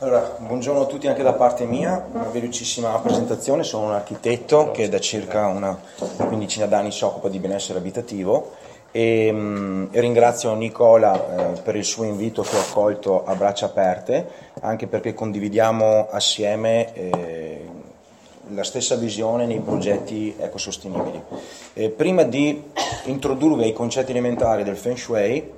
Allora, buongiorno a tutti anche da parte mia, una velocissima presentazione, sono un architetto che da circa una quindicina d'anni si occupa di benessere abitativo. E, um, e ringrazio Nicola eh, per il suo invito che ho accolto a braccia aperte, anche perché condividiamo assieme eh, la stessa visione nei progetti ecosostenibili. Eh, prima di introdurvi ai concetti elementari del Feng Shui,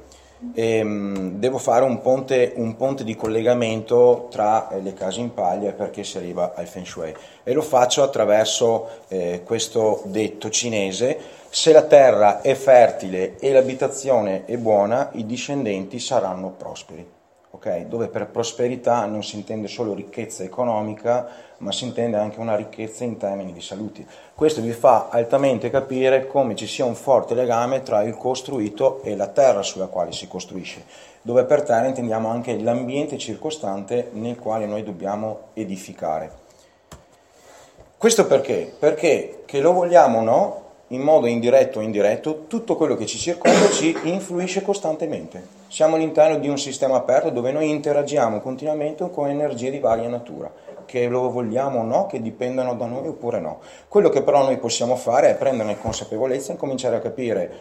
ehm, devo fare un ponte, un ponte, di collegamento tra eh, le case in paglia perché si arriva al Feng Shui. E lo faccio attraverso eh, questo detto cinese. Se la terra è fertile e l'abitazione è buona i discendenti saranno prosperi okay? dove per prosperità non si intende solo ricchezza economica, ma si intende anche una ricchezza in termini di salute. Questo vi fa altamente capire come ci sia un forte legame tra il costruito e la terra sulla quale si costruisce, dove per terra intendiamo anche l'ambiente circostante nel quale noi dobbiamo edificare. Questo perché? Perché che lo vogliamo o no, in modo indiretto o indiretto, tutto quello che ci circonda ci influisce costantemente. Siamo all'interno di un sistema aperto dove noi interagiamo continuamente con energie di varia natura, che lo vogliamo o no, che dipendano da noi oppure no. Quello che però noi possiamo fare è prenderne consapevolezza e cominciare a capire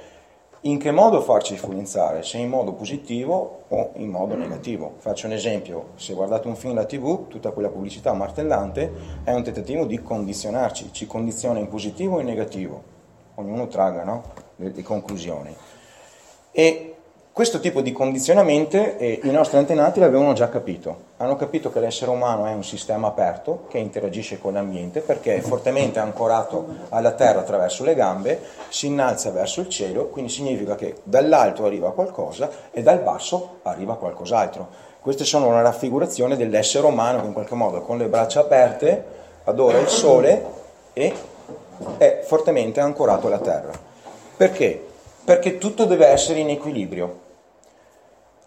in che modo farci influenzare, se in modo positivo o in modo negativo. Faccio un esempio, se guardate un film da tv, tutta quella pubblicità martellante è un tentativo di condizionarci, ci condiziona in positivo e in negativo, ognuno traga no? le, le conclusioni. E questo tipo di condizionamento eh, i nostri antenati l'avevano già capito. Hanno capito che l'essere umano è un sistema aperto che interagisce con l'ambiente perché è fortemente ancorato alla terra attraverso le gambe, si innalza verso il cielo, quindi significa che dall'alto arriva qualcosa e dal basso arriva qualcos'altro. Queste sono una raffigurazione dell'essere umano che in qualche modo con le braccia aperte adora il sole e è fortemente ancorato alla terra. Perché? Perché tutto deve essere in equilibrio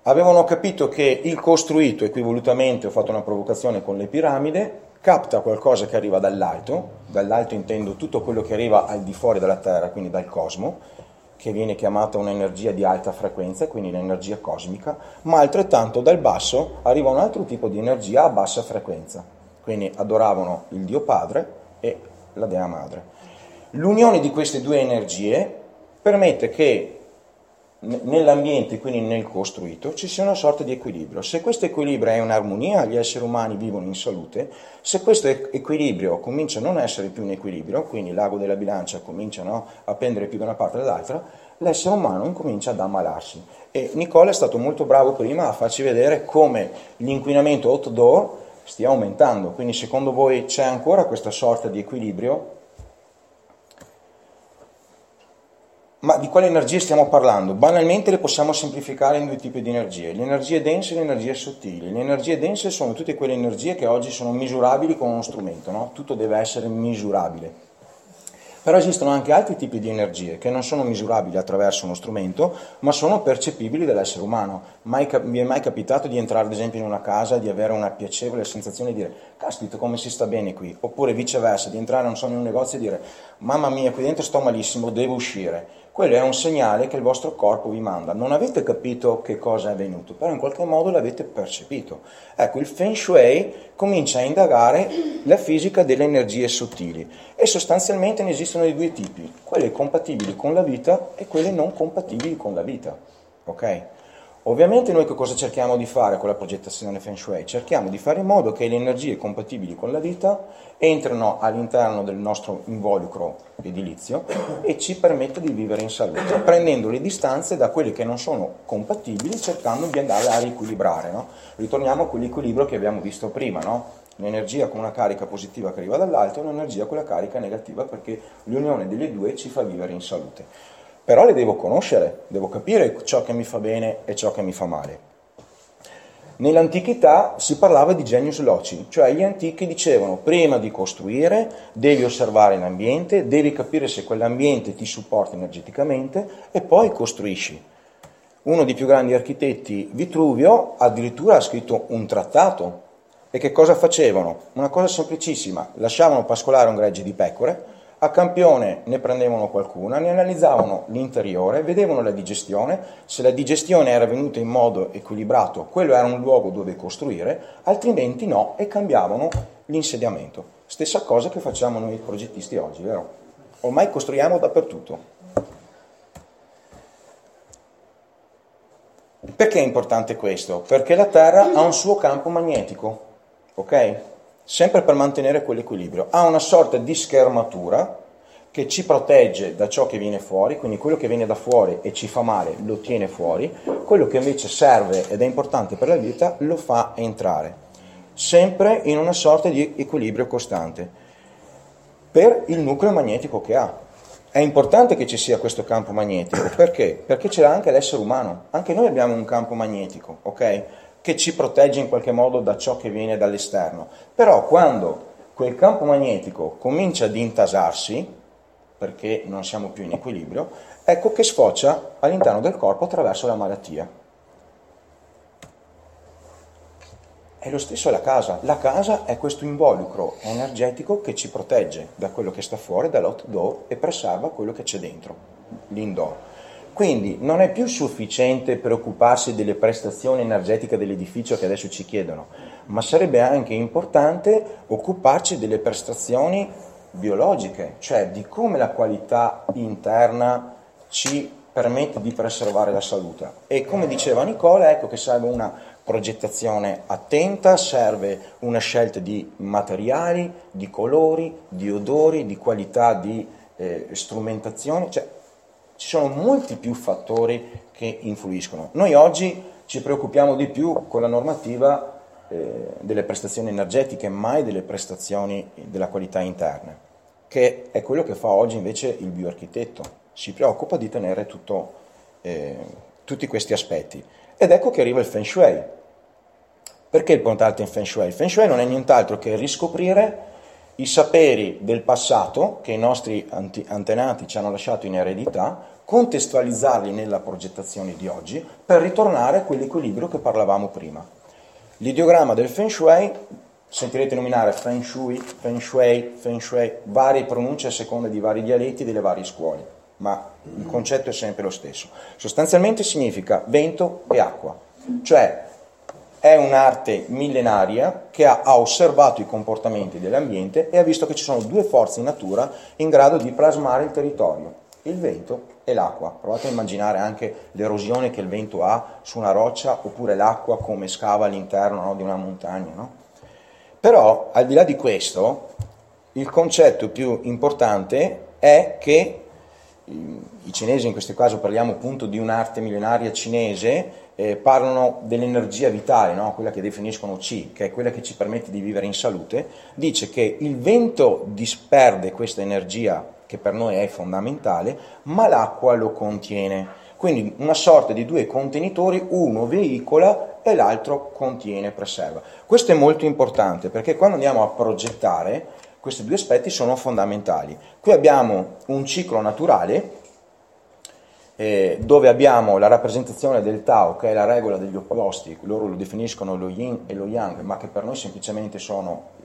avevano capito che il costruito, equivolutamente ho fatto una provocazione con le piramidi, capta qualcosa che arriva dall'alto, dall'alto intendo tutto quello che arriva al di fuori della Terra, quindi dal cosmo, che viene chiamata un'energia di alta frequenza, quindi l'energia cosmica, ma altrettanto dal basso arriva un altro tipo di energia a bassa frequenza. Quindi adoravano il Dio Padre e la Dea Madre. L'unione di queste due energie permette che nell'ambiente, quindi nel costruito, ci sia una sorta di equilibrio. Se questo equilibrio è in armonia, gli esseri umani vivono in salute, se questo equilibrio comincia a non essere più in equilibrio, quindi l'ago della bilancia comincia no, a pendere più da una parte dall'altra, l'essere umano incomincia ad ammalarsi. E Nicola è stato molto bravo prima a farci vedere come l'inquinamento outdoor stia aumentando, quindi secondo voi c'è ancora questa sorta di equilibrio Ma di quali energie stiamo parlando? Banalmente le possiamo semplificare in due tipi di energie, le energie dense e le energie sottili. Le energie dense sono tutte quelle energie che oggi sono misurabili con uno strumento, no? tutto deve essere misurabile. Però esistono anche altri tipi di energie che non sono misurabili attraverso uno strumento, ma sono percepibili dall'essere umano. Mai, vi è mai capitato di entrare ad esempio in una casa e di avere una piacevole sensazione di dire caspita come si sta bene qui? Oppure viceversa, di entrare non so, in un negozio e dire mamma mia qui dentro sto malissimo, devo uscire quello è un segnale che il vostro corpo vi manda. Non avete capito che cosa è avvenuto, però in qualche modo l'avete percepito. Ecco, il Feng Shui comincia a indagare la fisica delle energie sottili e sostanzialmente ne esistono di due tipi, quelle compatibili con la vita e quelle non compatibili con la vita. Ok? Ovviamente noi che cosa cerchiamo di fare con la progettazione Feng Shui? Cerchiamo di fare in modo che le energie compatibili con la vita entrino all'interno del nostro involucro edilizio e ci permetta di vivere in salute, prendendo le distanze da quelle che non sono compatibili, cercando di andare a riequilibrare. No? Ritorniamo a quell'equilibrio che abbiamo visto prima, no? un'energia con una carica positiva che arriva dall'alto e un'energia con la carica negativa perché l'unione delle due ci fa vivere in salute però le devo conoscere, devo capire ciò che mi fa bene e ciò che mi fa male. Nell'antichità si parlava di genius loci, cioè gli antichi dicevano prima di costruire devi osservare l'ambiente, devi capire se quell'ambiente ti supporta energeticamente e poi costruisci. Uno dei più grandi architetti, Vitruvio, addirittura ha scritto un trattato. E che cosa facevano? Una cosa semplicissima, lasciavano pascolare un gregge di pecore, A campione ne prendevano qualcuna, ne analizzavano l'interiore, vedevano la digestione, se la digestione era venuta in modo equilibrato, quello era un luogo dove costruire, altrimenti no e cambiavano l'insediamento. Stessa cosa che facciamo noi progettisti oggi, vero? Ormai costruiamo dappertutto. Perché è importante questo? Perché la Terra ha un suo campo magnetico, ok? Sempre per mantenere quell'equilibrio. Ha una sorta di schermatura che ci protegge da ciò che viene fuori, quindi quello che viene da fuori e ci fa male lo tiene fuori, quello che invece serve ed è importante per la vita lo fa entrare, sempre in una sorta di equilibrio costante, per il nucleo magnetico che ha. È importante che ci sia questo campo magnetico, perché? Perché ce l'ha anche l'essere umano, anche noi abbiamo un campo magnetico, ok? Che ci protegge in qualche modo da ciò che viene dall'esterno. Però quando quel campo magnetico comincia ad intasarsi, perché non siamo più in equilibrio, ecco che sfocia all'interno del corpo attraverso la malattia. È lo stesso la casa. La casa è questo involucro energetico che ci protegge da quello che sta fuori, dall'outdoor e preserva quello che c'è dentro, l'indoor. Quindi non è più sufficiente preoccuparsi delle prestazioni energetiche dell'edificio che adesso ci chiedono, ma sarebbe anche importante occuparci delle prestazioni biologiche, cioè di come la qualità interna ci permette di preservare la salute. E come diceva Nicola, ecco che serve una progettazione attenta, serve una scelta di materiali, di colori, di odori, di qualità di eh, strumentazione, cioè ci sono molti più fattori che influiscono. Noi oggi ci preoccupiamo di più con la normativa eh, delle prestazioni energetiche, mai delle prestazioni della qualità interna, che è quello che fa oggi invece il bioarchitetto. Si preoccupa di tenere tutto, eh, tutti questi aspetti. Ed ecco che arriva il Feng Shui. Perché il puntato in Feng Shui? Il Feng Shui non è nient'altro che riscoprire i saperi del passato che i nostri antenati ci hanno lasciato in eredità contestualizzarli nella progettazione di oggi per ritornare a quell'equilibrio che parlavamo prima. L'ideogramma del Feng Shui, sentirete nominare Feng Shui, Feng Shui, Feng Shui, varie pronunce a seconda di vari dialetti delle varie scuole, ma il concetto è sempre lo stesso. Sostanzialmente significa vento e acqua, cioè è un'arte millenaria che ha, ha, osservato i comportamenti dell'ambiente e ha visto che ci sono due forze in natura in grado di plasmare il territorio, il vento e l'acqua. Provate a immaginare anche l'erosione che il vento ha su una roccia oppure l'acqua come scava all'interno no, di una montagna. No? Però al di là di questo, il concetto più importante è che i cinesi, in questo caso parliamo appunto di un'arte millenaria cinese, eh, parlano dell'energia vitale, no? quella che definiscono C, che è quella che ci permette di vivere in salute, dice che il vento disperde questa energia che per noi è fondamentale, ma l'acqua lo contiene. Quindi una sorta di due contenitori, uno veicola e l'altro contiene, preserva. Questo è molto importante perché quando andiamo a progettare questi due aspetti sono fondamentali. Qui abbiamo un ciclo naturale eh, dove abbiamo la rappresentazione del Tao, che è la regola degli opposti, loro lo definiscono lo yin e lo yang, ma che per noi semplicemente sono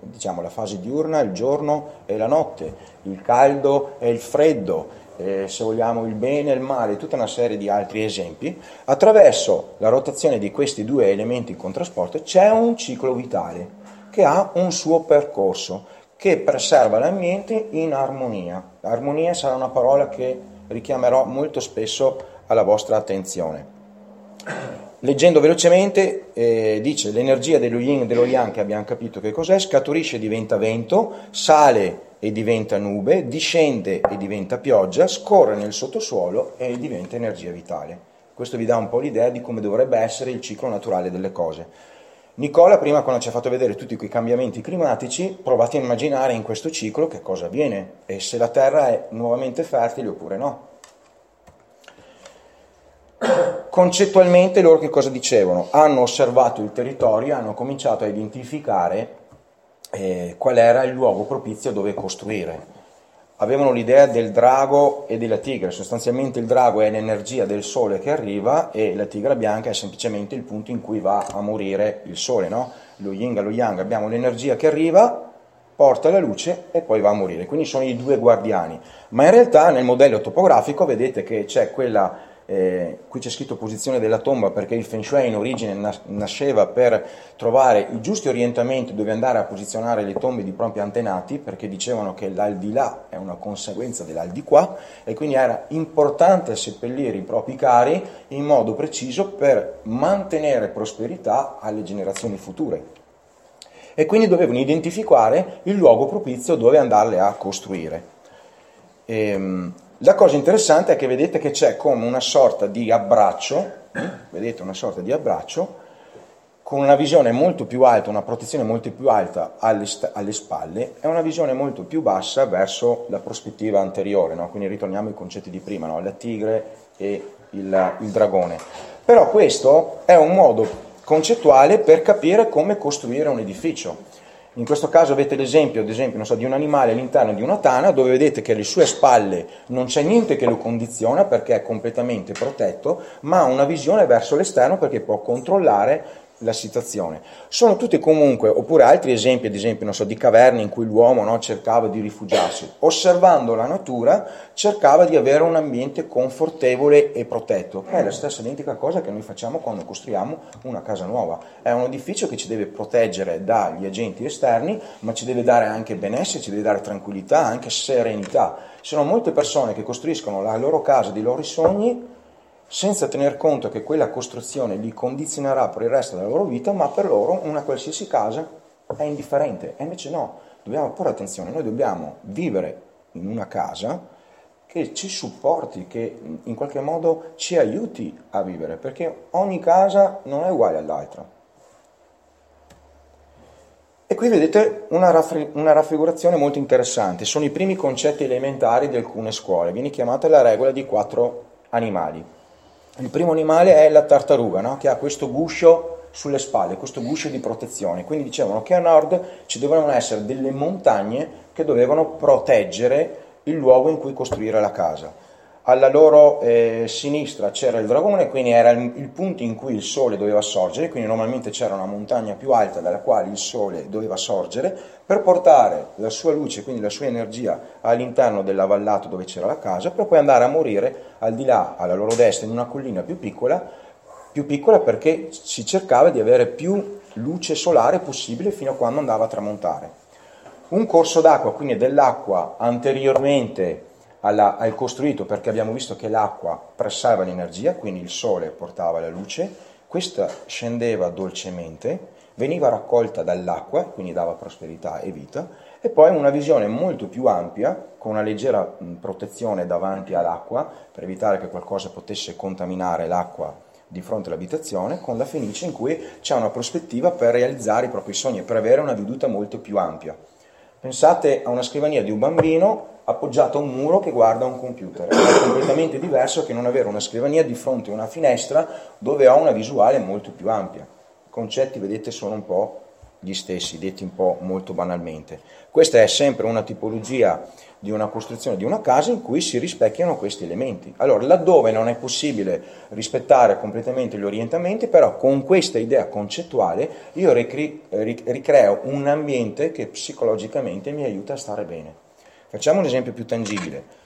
diciamo, la fase diurna, il giorno e la notte, il caldo e il freddo, eh, se vogliamo il bene e il male, tutta una serie di altri esempi, attraverso la rotazione di questi due elementi in contrasporto c'è un ciclo vitale che ha un suo percorso che preserva l'ambiente in armonia. Armonia sarà una parola che richiamerò molto spesso alla vostra attenzione. Leggendo velocemente, eh, dice l'energia dello yin e dello yang, che abbiamo capito che cos'è, scaturisce e diventa vento, sale e diventa nube, discende e diventa pioggia, scorre nel sottosuolo e diventa energia vitale. Questo vi dà un po' l'idea di come dovrebbe essere il ciclo naturale delle cose. Nicola prima quando ci ha fatto vedere tutti quei cambiamenti climatici, provate a immaginare in questo ciclo che cosa avviene e se la Terra è nuovamente fertile oppure no. Concettualmente loro che cosa dicevano? Hanno osservato il territorio, hanno cominciato a identificare eh, qual era il luogo propizio dove costruire. Avevano l'idea del drago e della tigre, sostanzialmente il drago è l'energia del sole che arriva e la tigre bianca è semplicemente il punto in cui va a morire il sole, no? lo yin e lo yang, abbiamo l'energia che arriva porta la luce e poi va a morire. Quindi sono i due guardiani. Ma in realtà nel modello topografico vedete che c'è quella eh, qui c'è scritto posizione della tomba perché il Feng Shui in origine nasceva per trovare i giusti orientamenti dove andare a posizionare le tombe di propri antenati, perché dicevano che l'aldilà è una conseguenza dell'aldilà e quindi era importante seppellire i propri cari in modo preciso per mantenere prosperità alle generazioni future. E quindi dovevano identificare il luogo propizio dove andarle a costruire. Ehm, la cosa interessante è che vedete che c'è come una sorta di abbraccio, vedete una sorta di abbraccio, con una visione molto più alta, una protezione molto più alta alle, st- alle spalle e una visione molto più bassa verso la prospettiva anteriore, no? quindi ritorniamo ai concetti di prima, no? la tigre e il, il dragone. Però questo è un modo concettuale per capire come costruire un edificio. In questo caso avete l'esempio, ad esempio, so, di un animale all'interno di una tana dove vedete che alle sue spalle non c'è niente che lo condiziona perché è completamente protetto, ma ha una visione verso l'esterno perché può controllare la situazione. Sono tutti comunque, oppure altri esempi, ad esempio, so, di caverne in cui l'uomo no, cercava di rifugiarsi. Osservando la natura, cercava di avere un ambiente confortevole e protetto, è la stessa identica cosa che noi facciamo quando costruiamo una casa nuova. È un edificio che ci deve proteggere dagli agenti esterni, ma ci deve dare anche benessere, ci deve dare tranquillità, anche serenità. Ci sono molte persone che costruiscono la loro casa dei loro sogni senza tener conto che quella costruzione li condizionerà per il resto della loro vita, ma per loro una qualsiasi casa è indifferente. E invece no, dobbiamo porre attenzione, noi dobbiamo vivere in una casa che ci supporti, che in qualche modo ci aiuti a vivere, perché ogni casa non è uguale all'altra. E qui vedete una, raffri- una, raffigurazione molto interessante, sono i primi concetti elementari di alcune scuole, viene chiamata la regola di quattro animali. Il primo animale è la tartaruga, no? che ha questo guscio sulle spalle, questo guscio di protezione. Quindi dicevano che a nord ci dovevano essere delle montagne che dovevano proteggere il luogo in cui costruire la casa alla loro eh, sinistra c'era il dragone, quindi era il, il, punto in cui il sole doveva sorgere, quindi normalmente c'era una montagna più alta dalla quale il sole doveva sorgere, per portare la sua luce, quindi la sua energia all'interno dell'avallato dove c'era la casa, per poi andare a morire al di là, alla loro destra, in una collina più piccola, più piccola perché si cercava di avere più luce solare possibile fino a quando andava a tramontare. Un corso d'acqua, quindi dell'acqua anteriormente alla, al costruito perché abbiamo visto che l'acqua pressava l'energia, quindi il sole portava la luce, questa scendeva dolcemente, veniva raccolta dall'acqua, quindi dava prosperità e vita, e poi una visione molto più ampia, con una leggera protezione davanti all'acqua, per evitare che qualcosa potesse contaminare l'acqua di fronte all'abitazione, con la fenice in cui c'è una prospettiva per realizzare i propri sogni, per avere una veduta molto più ampia. Pensate a una scrivania di un bambino appoggiato a un muro che guarda un computer. È completamente diverso che non avere una scrivania di fronte a una finestra dove ho una visuale molto più ampia. I concetti, vedete, sono un po' gli stessi, detti un po' molto banalmente. Questa è sempre una tipologia di una costruzione di una casa in cui si rispecchiano questi elementi. Allora, laddove non è possibile rispettare completamente gli orientamenti, però con questa idea concettuale io ricreo un ambiente che psicologicamente mi aiuta a stare bene. Facciamo un esempio più tangibile.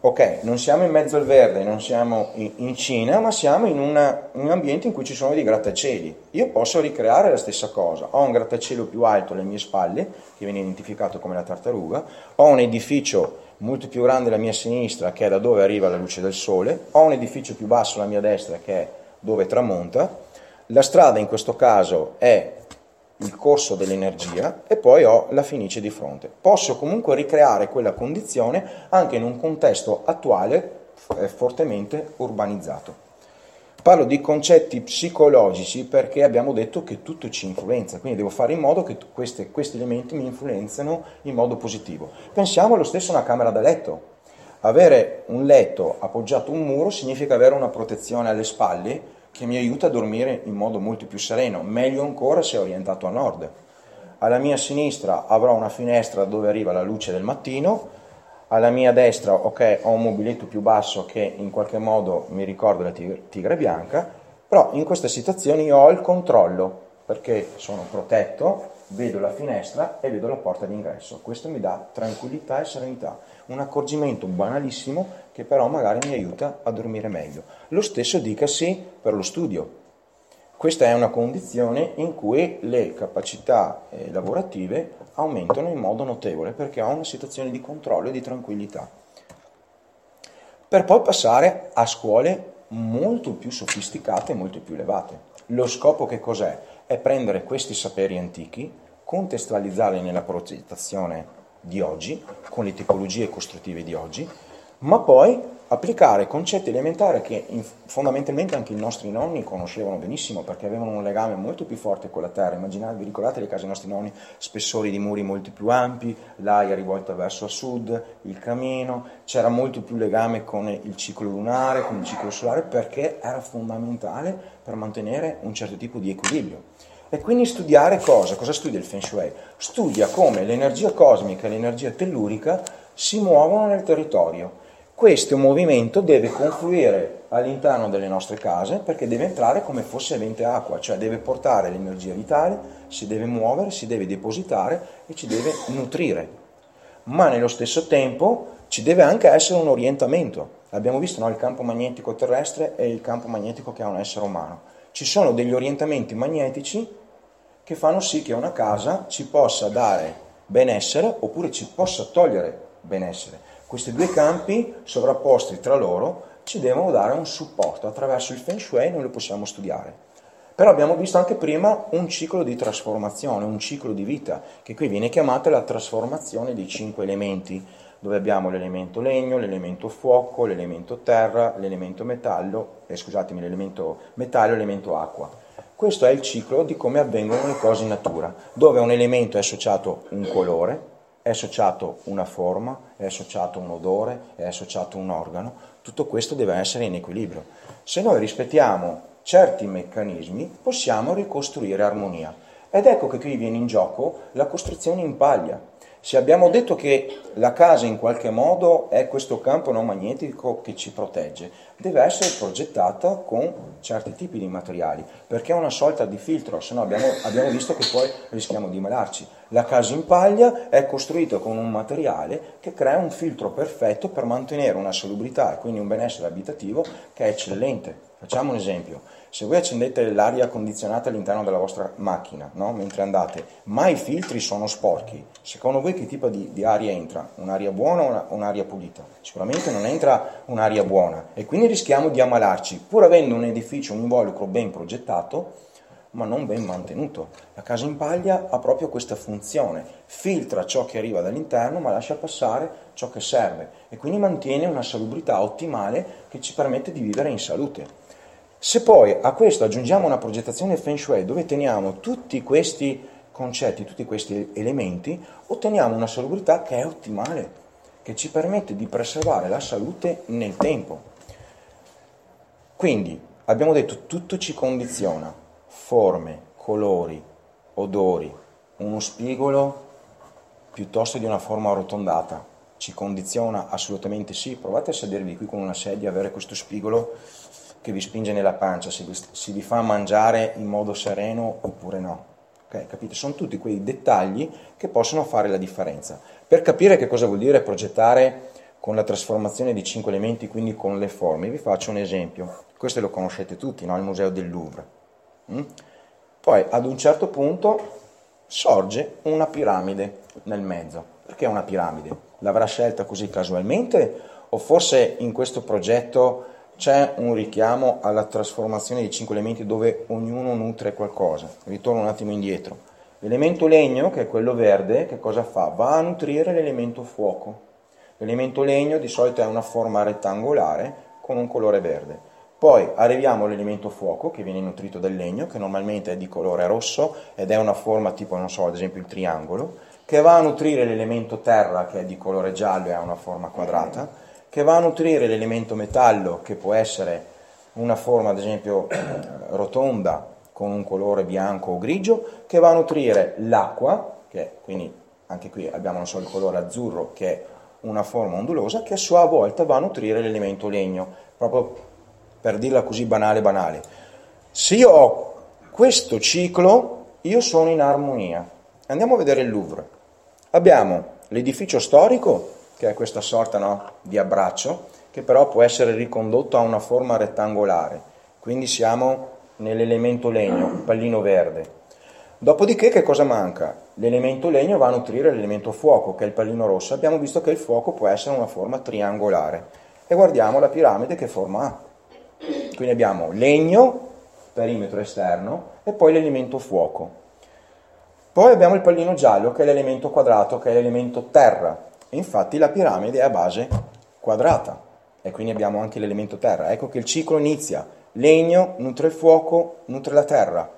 Ok, non siamo in mezzo al verde, non siamo in Cina, ma siamo in, una, in, un ambiente in cui ci sono dei grattacieli. Io posso ricreare la stessa cosa. Ho un grattacielo più alto alle mie spalle, che viene identificato come la tartaruga, ho un edificio molto più grande alla mia sinistra, che è da dove arriva la luce del sole, ho un edificio più basso alla mia destra, che è dove tramonta. La strada in questo caso è il corso dell'energia e poi ho la finice di fronte. Posso comunque ricreare quella condizione anche in un contesto attuale eh, fortemente urbanizzato. Parlo di concetti psicologici perché abbiamo detto che tutto ci influenza, quindi devo fare in modo che queste, questi elementi mi influenzino in modo positivo. Pensiamo allo stesso a una camera da letto. Avere un letto appoggiato a un muro significa avere una protezione alle spalle che mi aiuta a dormire in modo molto più sereno, meglio ancora se orientato a nord. Alla mia sinistra avrò una finestra dove arriva la luce del mattino, alla mia destra ok, ho un mobiletto più basso che in qualche modo mi ricorda la tigre, bianca, però in questa situazione io ho il controllo perché sono protetto, vedo la finestra e vedo la porta d'ingresso. Questo mi dà tranquillità e serenità. Un accorgimento banalissimo che però magari mi aiuta a dormire meglio. Lo stesso dicasi per lo studio. Questa è una condizione in cui le capacità eh, lavorative aumentano in modo notevole perché ho una situazione di controllo e di tranquillità. Per poi passare a scuole molto più sofisticate e molto più elevate. Lo scopo che cos'è? È prendere questi saperi antichi, contestualizzarli nella progettazione di oggi, con le tipologie costruttive di oggi, ma poi applicare concetti elementari che in, fondamentalmente anche i nostri nonni conoscevano benissimo perché avevano un legame molto più forte con la terra. Immaginate, vi ricordate le case dei nostri nonni, spessori di muri molto più ampi, l'aria rivolta verso sud, il camino, c'era molto più legame con il ciclo lunare, con il ciclo solare perché era fondamentale per mantenere un certo tipo di equilibrio. E quindi studiare cosa? Cosa studia il Feng Shui? Studia come l'energia cosmica e l'energia tellurica si muovono nel territorio questo movimento deve confluire all'interno delle nostre case perché deve entrare come fosse evente acqua, cioè deve portare l'energia vitale, si deve muovere, si deve depositare e ci deve nutrire. Ma nello stesso tempo ci deve anche essere un orientamento. Abbiamo visto no, il campo magnetico terrestre e il campo magnetico che ha un essere umano. Ci sono degli orientamenti magnetici che fanno sì che una casa ci possa dare benessere oppure ci possa togliere benessere. Questi due campi sovrapposti tra loro ci devono dare un supporto, attraverso il Feng Shui noi lo possiamo studiare. Però abbiamo visto anche prima un ciclo di trasformazione, un ciclo di vita, che qui viene chiamato la trasformazione dei cinque elementi, dove abbiamo l'elemento legno, l'elemento fuoco, l'elemento terra, l'elemento metallo, eh, scusatemi, l'elemento metallo e l'elemento acqua. Questo è il ciclo di come avvengono le cose in natura, dove un elemento è associato a un colore, è associato una forma, è associato un odore, è associato un organo, tutto questo deve essere in equilibrio. Se noi rispettiamo certi meccanismi possiamo ricostruire armonia. Ed ecco che qui viene in gioco la costruzione in paglia. Se abbiamo detto che la casa in qualche modo è questo campo non magnetico che ci protegge, deve essere progettata con certi tipi di materiali, perché è una sorta di filtro, se no abbiamo, abbiamo visto che poi rischiamo di malarci. La casa in paglia è costruita con un materiale che crea un filtro perfetto per mantenere una salubrità e quindi un benessere abitativo che è eccellente. Facciamo un esempio se voi accendete l'aria condizionata all'interno della vostra macchina, no? mentre andate, ma i filtri sono sporchi, secondo voi che tipo di, di aria entra? Un'aria buona o una, un'aria pulita? Sicuramente non entra un'aria buona e quindi rischiamo di ammalarci, pur avendo un edificio, un involucro ben progettato, ma non ben mantenuto. La casa in paglia ha proprio questa funzione, filtra ciò che arriva dall'interno ma lascia passare ciò che serve e quindi mantiene una salubrità ottimale che ci permette di vivere in salute. Se poi a questo aggiungiamo una progettazione Feng Shui dove teniamo tutti questi concetti, tutti questi elementi, otteniamo una salubrità che è ottimale, che ci permette di preservare la salute nel tempo. Quindi abbiamo detto tutto ci condiziona, forme, colori, odori, uno spigolo piuttosto di una forma arrotondata, ci condiziona assolutamente sì, provate a sedervi qui con una sedia, avere questo spigolo che vi spinge nella pancia, se vi, se vi fa mangiare in modo sereno oppure no. Okay, capite? Sono tutti quei dettagli che possono fare la differenza. Per capire che cosa vuol dire progettare con la trasformazione di cinque elementi, quindi con le forme, vi faccio un esempio. Questo lo conoscete tutti, no? il Museo del Louvre. Mm? Poi ad un certo punto sorge una piramide nel mezzo. Perché una piramide? L'avrà scelta così casualmente o forse in questo progetto c'è un richiamo alla trasformazione dei cinque elementi dove ognuno nutre qualcosa. Ritorno un attimo indietro. L'elemento legno, che è quello verde, che cosa fa? Va a nutrire l'elemento fuoco. L'elemento legno di solito è una forma rettangolare con un colore verde. Poi arriviamo all'elemento fuoco che viene nutrito dal legno, che normalmente è di colore rosso ed è una forma tipo, non so, ad esempio il triangolo, che va a nutrire l'elemento terra che è di colore giallo e ha una forma quadrata che va a nutrire l'elemento metallo, che può essere una forma ad esempio rotonda con un colore bianco o grigio, che va a nutrire l'acqua, che quindi anche qui abbiamo so, il colore azzurro che è una forma ondulosa, che a sua volta va a nutrire l'elemento legno, proprio per dirla così banale banale. Se io ho questo ciclo, io sono in armonia. Andiamo a vedere il Louvre. Abbiamo l'edificio storico, che è questa sorta no, di abbraccio, che però può essere ricondotto a una forma rettangolare. Quindi siamo nell'elemento legno, pallino verde. Dopodiché che cosa manca? L'elemento legno va a nutrire l'elemento fuoco, che è il pallino rosso. Abbiamo visto che il fuoco può essere una forma triangolare. E guardiamo la piramide che forma ha. Quindi abbiamo legno, perimetro esterno, e poi l'elemento fuoco. Poi abbiamo il pallino giallo, che è l'elemento quadrato, che è l'elemento terra. Infatti la piramide è a base quadrata. E quindi abbiamo anche l'elemento terra. Ecco che il ciclo inizia. Legno nutre il fuoco, nutre la terra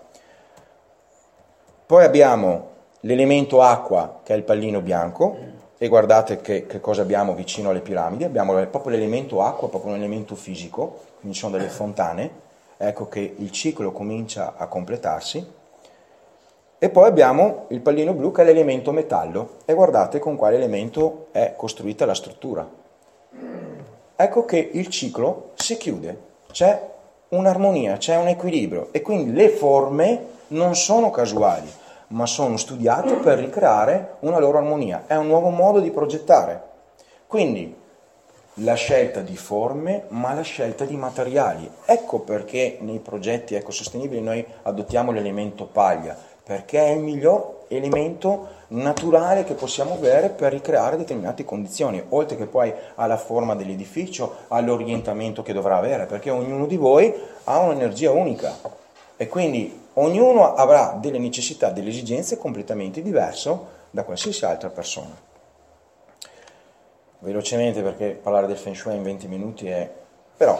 poi abbiamo l'elemento acqua che è il pallino bianco e guardate che, che, cosa abbiamo vicino alle piramidi, abbiamo proprio l'elemento acqua, proprio un elemento fisico, quindi sono delle fontane, ecco che il ciclo comincia a completarsi. E poi abbiamo il pallino blu che è l'elemento metallo e guardate con quale elemento è costruita la struttura. Ecco che il ciclo si chiude, c'è un'armonia, c'è un equilibrio e quindi le forme non sono casuali, ma sono studiate per ricreare una loro armonia. È un nuovo modo di progettare. Quindi la scelta di forme, ma la scelta di materiali. Ecco perché nei progetti ecosostenibili noi adottiamo l'elemento paglia, perché è il miglior elemento naturale che possiamo avere per ricreare determinate condizioni, oltre che poi alla forma dell'edificio, all'orientamento che dovrà avere, perché ognuno di voi ha un'energia unica e quindi ognuno avrà delle necessità, delle esigenze completamente diverse da qualsiasi altra persona. Velocemente perché parlare del Feng Shui in 20 minuti è... però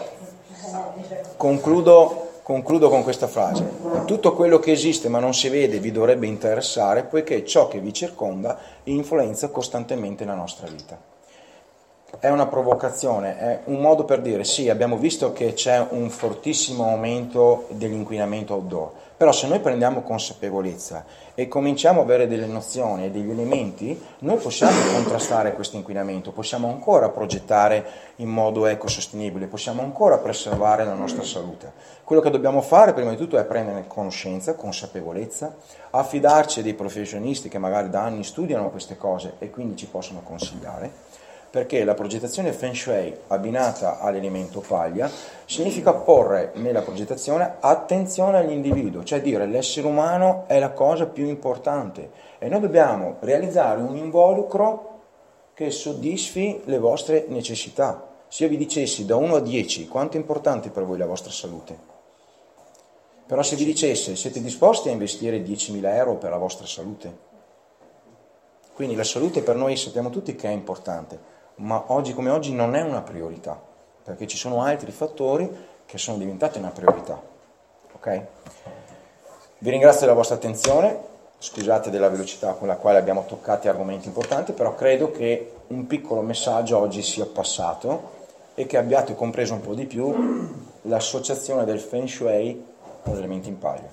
concludo, concludo con questa frase. Tutto quello che esiste ma non si vede vi dovrebbe interessare poiché ciò che vi circonda influenza costantemente la nostra vita è una provocazione, è un modo per dire sì, abbiamo visto che c'è un fortissimo aumento dell'inquinamento outdoor, però se noi prendiamo consapevolezza e cominciamo ad avere delle nozioni e degli elementi, noi possiamo contrastare questo inquinamento, possiamo ancora progettare in modo ecosostenibile, possiamo ancora preservare la nostra salute. Quello che dobbiamo fare prima di tutto è prendere conoscenza, consapevolezza, affidarci a dei professionisti che magari da anni studiano queste cose e quindi ci possono consigliare perché la progettazione Feng Shui abbinata all'elemento paglia significa porre nella progettazione attenzione all'individuo, cioè dire l'essere umano è la cosa più importante e noi dobbiamo realizzare un involucro che soddisfi le vostre necessità. Se io vi dicessi da 1 a 10 quanto è importante per voi la vostra salute, però se vi dicesse siete disposti a investire 10.000 euro per la vostra salute, quindi la salute per noi sappiamo tutti che è importante, ma oggi come oggi non è una priorità, perché ci sono altri fattori che sono diventati una priorità. Ok? Vi ringrazio della vostra attenzione, scusate della velocità con la quale abbiamo toccato argomenti importanti, però credo che un piccolo messaggio oggi sia passato e che abbiate compreso un po' di più l'associazione del Feng Shui con elementi in palio.